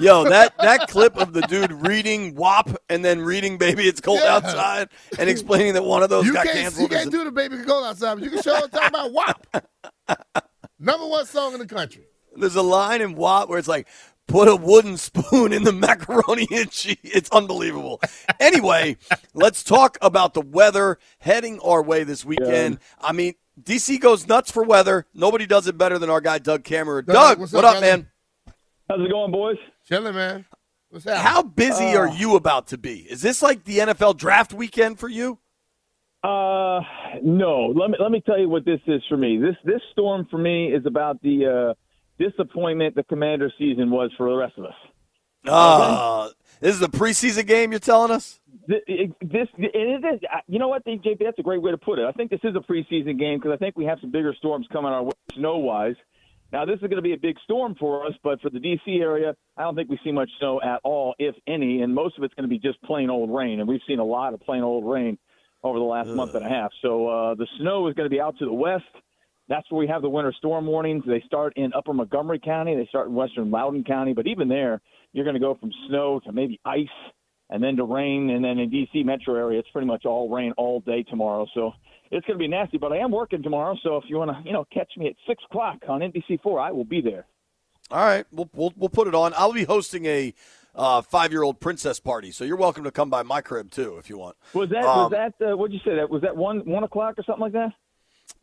Yo, that that clip of the dude reading WAP and then reading "Baby It's Cold Yeah. Outside" and explaining that one of those You got can't, you can't do the baby It's cold outside, but you can show talk about WAP. Number one song in the country. There's a line in WAP where it's like, "Put a wooden spoon in the macaroni and cheese." It's unbelievable. anyway, let's talk about the weather heading our way this weekend. I mean, DC goes nuts for weather. Nobody does it better than our guy Doug Kammerer. Doug, Doug, what up, up, brother? man? How's it going, boys? Chilling, man. What's that? How busy are you about to be? Is this like the NFL draft weekend for you? Uh, no. Let me let me tell you what this is for me. This this storm for me is about the uh, disappointment the Commander season was for the rest of us. Uh, this is a preseason game. You're telling us? This, this and it is. You know what, JP? That's a great way to put it. I think this is a preseason game because I think we have some bigger storms coming our way, snow wise. Now, this is going to be a big storm for us, but for the D.C. area, I don't think we see much snow at all, if any, and most of it's going to be just plain old rain. And we've seen a lot of plain old rain over the last month and a half. So uh, the snow is going to be out to the west. That's where we have the winter storm warnings. They start in Upper Montgomery County. They start in Western Loudoun County. But even there, you're going to go from snow to maybe ice, and then to rain. And then in D.C. metro area, it's pretty much all rain all day tomorrow. So it's going to be nasty. But I am working tomorrow, so if you want to, you know, catch me at six o'clock on NBC4, I will be there. All right, we'll we'll, we'll put it on. I'll be hosting a uh, five-year-old princess party, so you're welcome to come by my crib too if you want. Was that Um, was that uh, what'd you say? That was that one one o'clock or something like that?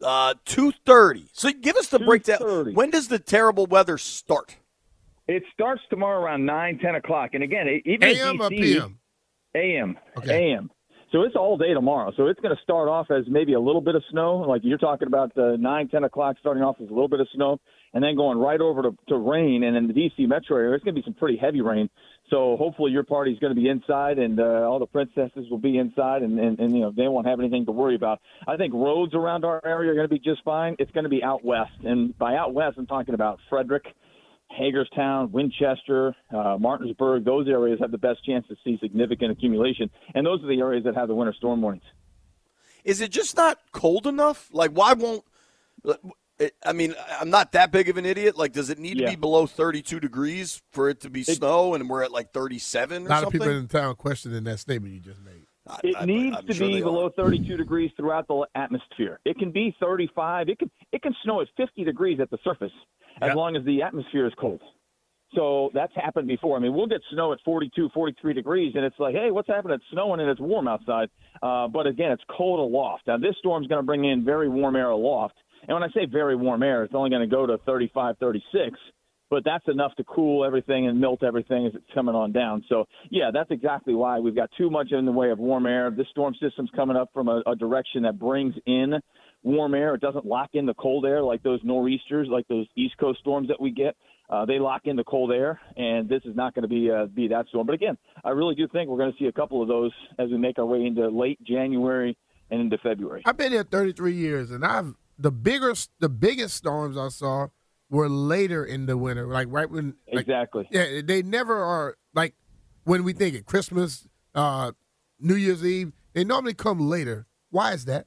Uh, two thirty. So give us the breakdown. When does the terrible weather start? It starts tomorrow around nine ten o'clock. And again, it- even in AM or DC PM? AM. Okay. AM. So it's all day tomorrow. So it's going to start off as maybe a little bit of snow, like you're talking about the nine, ten o'clock starting off with a little bit of snow, and then going right over to, to rain. And in the D.C. metro area, it's going to be some pretty heavy rain. So hopefully your party's going to be inside, and uh, all the princesses will be inside, and, and, and you know they won't have anything to worry about. I think roads around our area are going to be just fine. It's going to be out west, and by out west, I'm talking about Frederick. Hagerstown, Winchester, uh, Martinsburg, those areas have the best chance to see significant accumulation. And those are the areas that have the winter storm warnings. Is it just not cold enough? Like, why won't? I mean, I'm not that big of an idiot. Like, does it need to be below 32 degrees for it to be snow, and we're at like 37 or A lot of people in town questioning that statement you just made. I- It I- needs I'm to sure be they are. below 32 degrees throughout the atmosphere. It can be 35. It can it can snow at 50 degrees at the surface as Yeah. long as the atmosphere is cold. So that's happened before. I mean, we'll get snow at 42, 43 degrees, and it's like, hey, what's happening? It's snowing and it's warm outside. Uh, but again, it's cold aloft. Now, this storm's going to bring in very warm air aloft. And when I say very warm air, it's only going to go to 35, 36 but that's enough to cool everything and melt everything as it's coming on down. So, yeah, that's exactly why we've got too much in the way of warm air. This storm system's coming up from a, a direction that brings in warm air. It doesn't lock in the cold air like those nor'easters, like those East Coast storms that we get. Uh, they lock in the cold air, and this is not going to be uh, be that storm. But again, I really do think we're going to see a couple of those as we make our way into late January and into February. I've been here 33 years, and I've the bigger, the biggest storms I saw were later in the winter, like right when, like, Exactly. yeah, they never are like when we think of Christmas, uh, New Year's Eve. They normally come later. Why is that?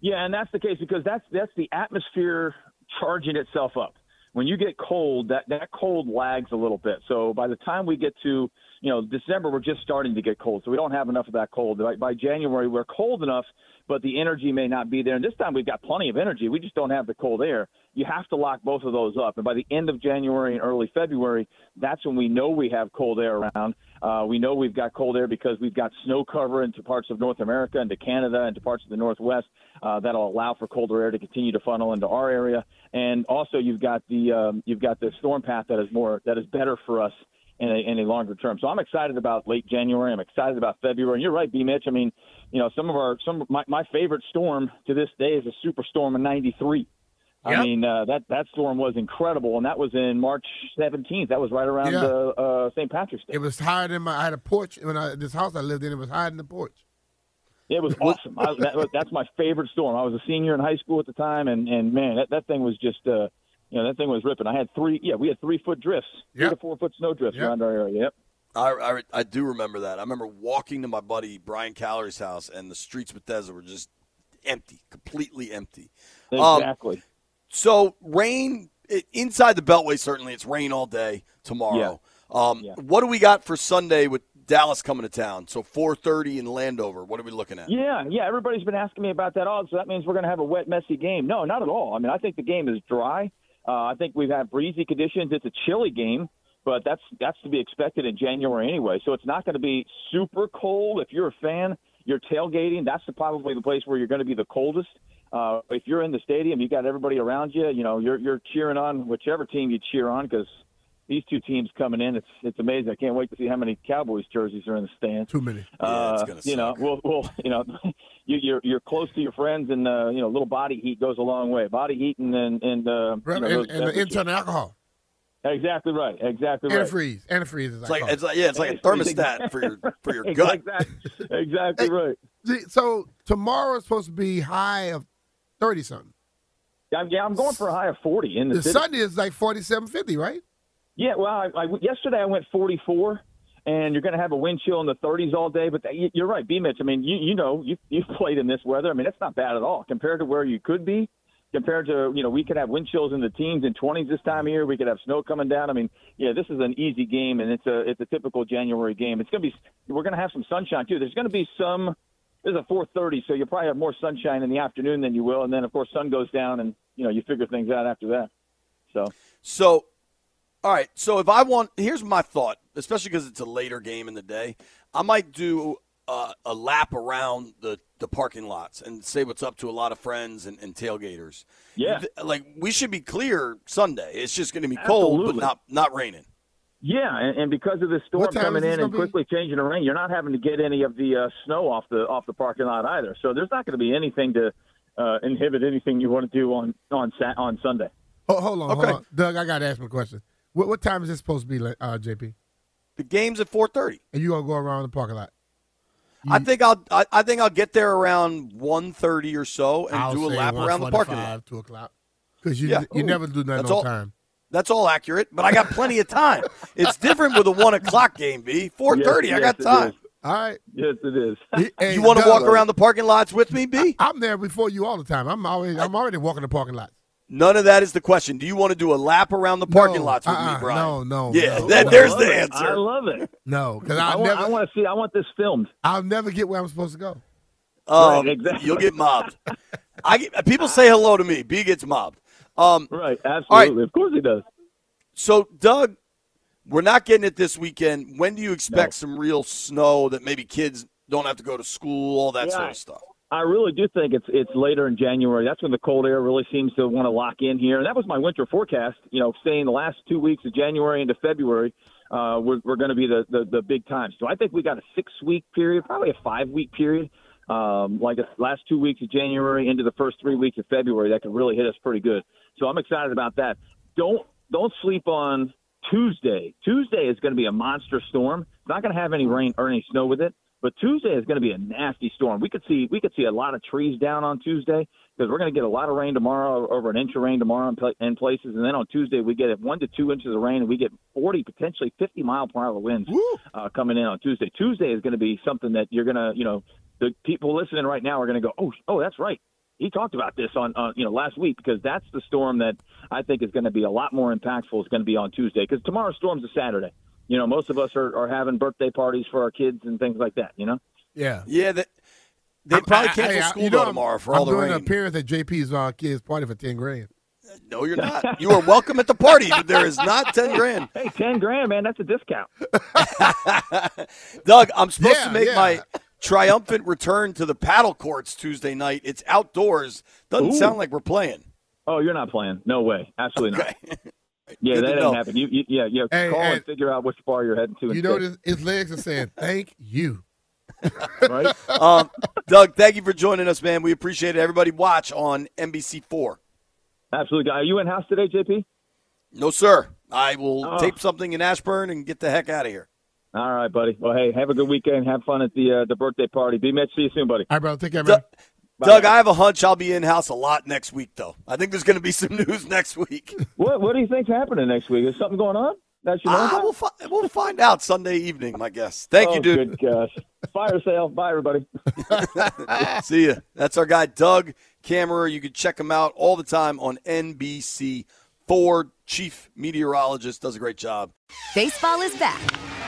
Yeah, and that's the case because that's that's the atmosphere charging itself up. When you get cold, that that cold lags a little bit. So by the time we get to you know December, we're just starting to get cold. So we don't have enough of that cold. By, by January, we're cold enough, but the energy may not be there. And this time we've got plenty of energy. We just don't have the cold air. You have to lock both of those up. And by the end of January and early February, that's when we know we have cold air around. Uh, we know we've got cold air because we've got snow cover into parts of North America, into Canada, into parts of the Northwest uh, that'll allow for colder air to continue to funnel into our area. And also, you've got the um, you've got the storm path that is more that is better for us in a, in a longer term. So I'm excited about late January. I'm excited about February. And you're right, B. Mitch. I mean, you know, some of our some my, my favorite storm to this day is a superstorm in '93. Yep. I mean, uh, that that storm was incredible, and that was in March 17th. That was right around Yeah. uh, uh, St. Patrick's Day. It was higher than my. I had a porch when I this house I lived in. It was higher than the porch. It was awesome. I, that, that's my favorite storm. I was a senior in high school at the time, and and man, that, that thing was just, uh, you know, that thing was ripping. I had three, yeah, we had three foot drifts, three to four foot snow drifts Yep. around our area. Yep. I, I, I do remember that. I remember walking to my buddy Brian Callery's house, and the streets of Bethesda were just empty, completely empty. Um, Exactly. So rain inside the Beltway. Certainly, it's rain all day tomorrow. Um, Yeah. What do we got for Sunday with Dallas coming to town? So 4:30 in Landover. What are we looking at? Yeah, yeah. Everybody's been asking me about that. Oh, so that means we're going to have a wet, messy game. No, not at all. I mean, I think the game is dry. Uh, I think we've had breezy conditions. It's a chilly game, but that's that's to be expected in January anyway. So it's not going to be super cold. If you're a fan, you're tailgating. That's the, probably the place where you're going to be the coldest. Uh, if you're in the stadium, you got everybody around you. You know, you're you're cheering on whichever team you cheer on because these two teams coming in, it's it's amazing. I can't wait to see how many Cowboys jerseys are in the stands. Too many. Yeah, it's Uh, gonna you know, suck. we'll, we'll, you know, you, you're you're close to your friends, and uh, you know, little body heat goes a long way. Body heat and and, and uh, you know, and, and the internal alcohol. Exactly right. Exactly right. Antifreeze. Antifreeze is It's like it's like yeah, it's like a thermostat for your for your gut. Exactly, exactly right. So tomorrow is supposed to be high of thirty something. I'm, yeah, I'm going for a high of 40 in the, The city. Sunday is like forty seven fifty, right? Yeah, well, I, I, yesterday I went 44, and you're going to have a wind chill in the 30s all day. But that, you- you're right, B. Mitch. I mean, you you know, you you've played in this weather. I mean, it's not bad at all compared to where you could be. Compared to you know, we could have wind chills in the teens and 20s this time of year. We could have snow coming down. I mean, yeah, this is an easy game, and it's a it's a typical January game. It's going to be we're going to have some sunshine too. There's going to be some. There's a 4:30, so you'll probably have more sunshine in the afternoon than you will, and then of course sun goes down, and you know you figure things out after that. So. So, all right. So if I want, here's my thought, especially because it's a later game in the day. I might do uh, a lap around the, the parking lots and say what's up to a lot of friends and, and tailgaters. Yeah. Like we should be clear Sunday. It's just going to be cold, but not not raining. Yeah, and, and because of the storm coming in and be? quickly changing the rain, you're not having to get any of the uh, snow off the off the parking lot either. So there's not going to be anything to uh, inhibit anything you want to do on on Sat- on Sunday. Oh, hold on, Okay. hold on, Doug. I got to ask my question. What, what time is this supposed to be, uh, JP? The game's at 4:30. And you gonna go around the parking lot? I think I'll I, I think I'll get there around 1:30 or so and I'll do a lap around the parking lot. 1:45, Two o'clock. Because you Yeah. you never do nothing That's on all- time. That's all accurate, but I got plenty of time. It's different with a one o'clock game, B. 4:30. Yes, I got yes, time. All right. Yes, it is. You want to Doug, walk around the parking lots with me, B? I'm there before you all the time. I'm always I'm already walking the parking lot. None of that is the question. Do you want to do a lap around the parking No, lots with uh-uh, me, Brian? no, no, Yeah, no, that, no. there's the love it. answer. I love it. No, because I I'll want, never I want to see. I want this filmed. I'll never get where I'm supposed to go. Um, Right, exactly. You'll get mobbed. I get, people say hello to me. B gets mobbed. Um, Right, absolutely. Of course he does. so, Doug, we're not getting it this weekend. When do you expect some real snow that maybe kids don't have to go to school, all that Yeah, sort of stuff? I really do think it's it's later in January. That's when the cold air really seems to want to lock in here. And that was my winter forecast. You know, saying the last two weeks of January into February, uh, we're, we're going to be the, the the big times. So I think we got a six week period, probably a five week period, um, like the last two weeks of January into the first three weeks of February. That could really hit us pretty good. So I'm excited about that. Don't don't sleep on Tuesday. Tuesday is going to be a monster storm. It's not going to have any rain or any snow with it. But Tuesday is going to be a nasty storm. We could see we could see a lot of trees down on Tuesday because we're going to get a lot of rain tomorrow, over an inch of rain tomorrow in, places, and then on Tuesday we get one to two inches of rain, and we get 40, potentially 50 mile per hour winds uh, coming in on Tuesday. Tuesday is going to be something that you're going to, you know, the people listening right now are going to go, oh, oh, that's right. He talked about this on, on, you know, last week because that's the storm that I think is going to be a lot more impactful. Is going to be on Tuesday because tomorrow's storm's a Saturday. You know, most of us are, are having birthday parties for our kids and things like that. You know. Yeah. Yeah, they, they I'm- probably I- cancel I- I- school you know, though I'm- tomorrow for I'm all the doing rain. an appearance at JP's uh, kids' party for ten grand. No, you're not. You are welcome at the party, but there is not ten grand. Hey, ten grand, man, that's a discount. Doug, I'm supposed Yeah, to make yeah. my triumphant return to the paddle courts Tuesday night. It's outdoors. Doesn't Ooh. sound like we're playing. Oh, you're not playing? No way, absolutely not. Yeah, Good that didn't happen. You, you, yeah, yeah. Hey, call and- and figure out which bar you're heading to. You know, instead, his, his legs are saying, "Thank you." right? Um, Doug, thank you for joining us, man. We appreciate it. Everybody watch on NBC4. Absolutely. Are you in house today, JP? No, sir. I will Oh. tape something in Ashburn and get the heck out of here. All right, buddy. Well, hey, have a good weekend. Have fun at the uh, the birthday party. B. Mitch, see you soon, buddy. All right, bro. Take care, man. Doug, Doug, I have a hunch I'll be in house a lot next week, though. I think there's going to be some news next week. What What do you think's happening next week? Is something going on? That you know Ah, we'll, fi- we'll find out Sunday evening, my guess. Thank oh, you, dude. Good gosh. Fire sale. Bye, everybody. See ya. That's our guy, Doug Kammerer. You can check him out all the time on NBC. Ford, chief meteorologist, does a great job. Baseball is back,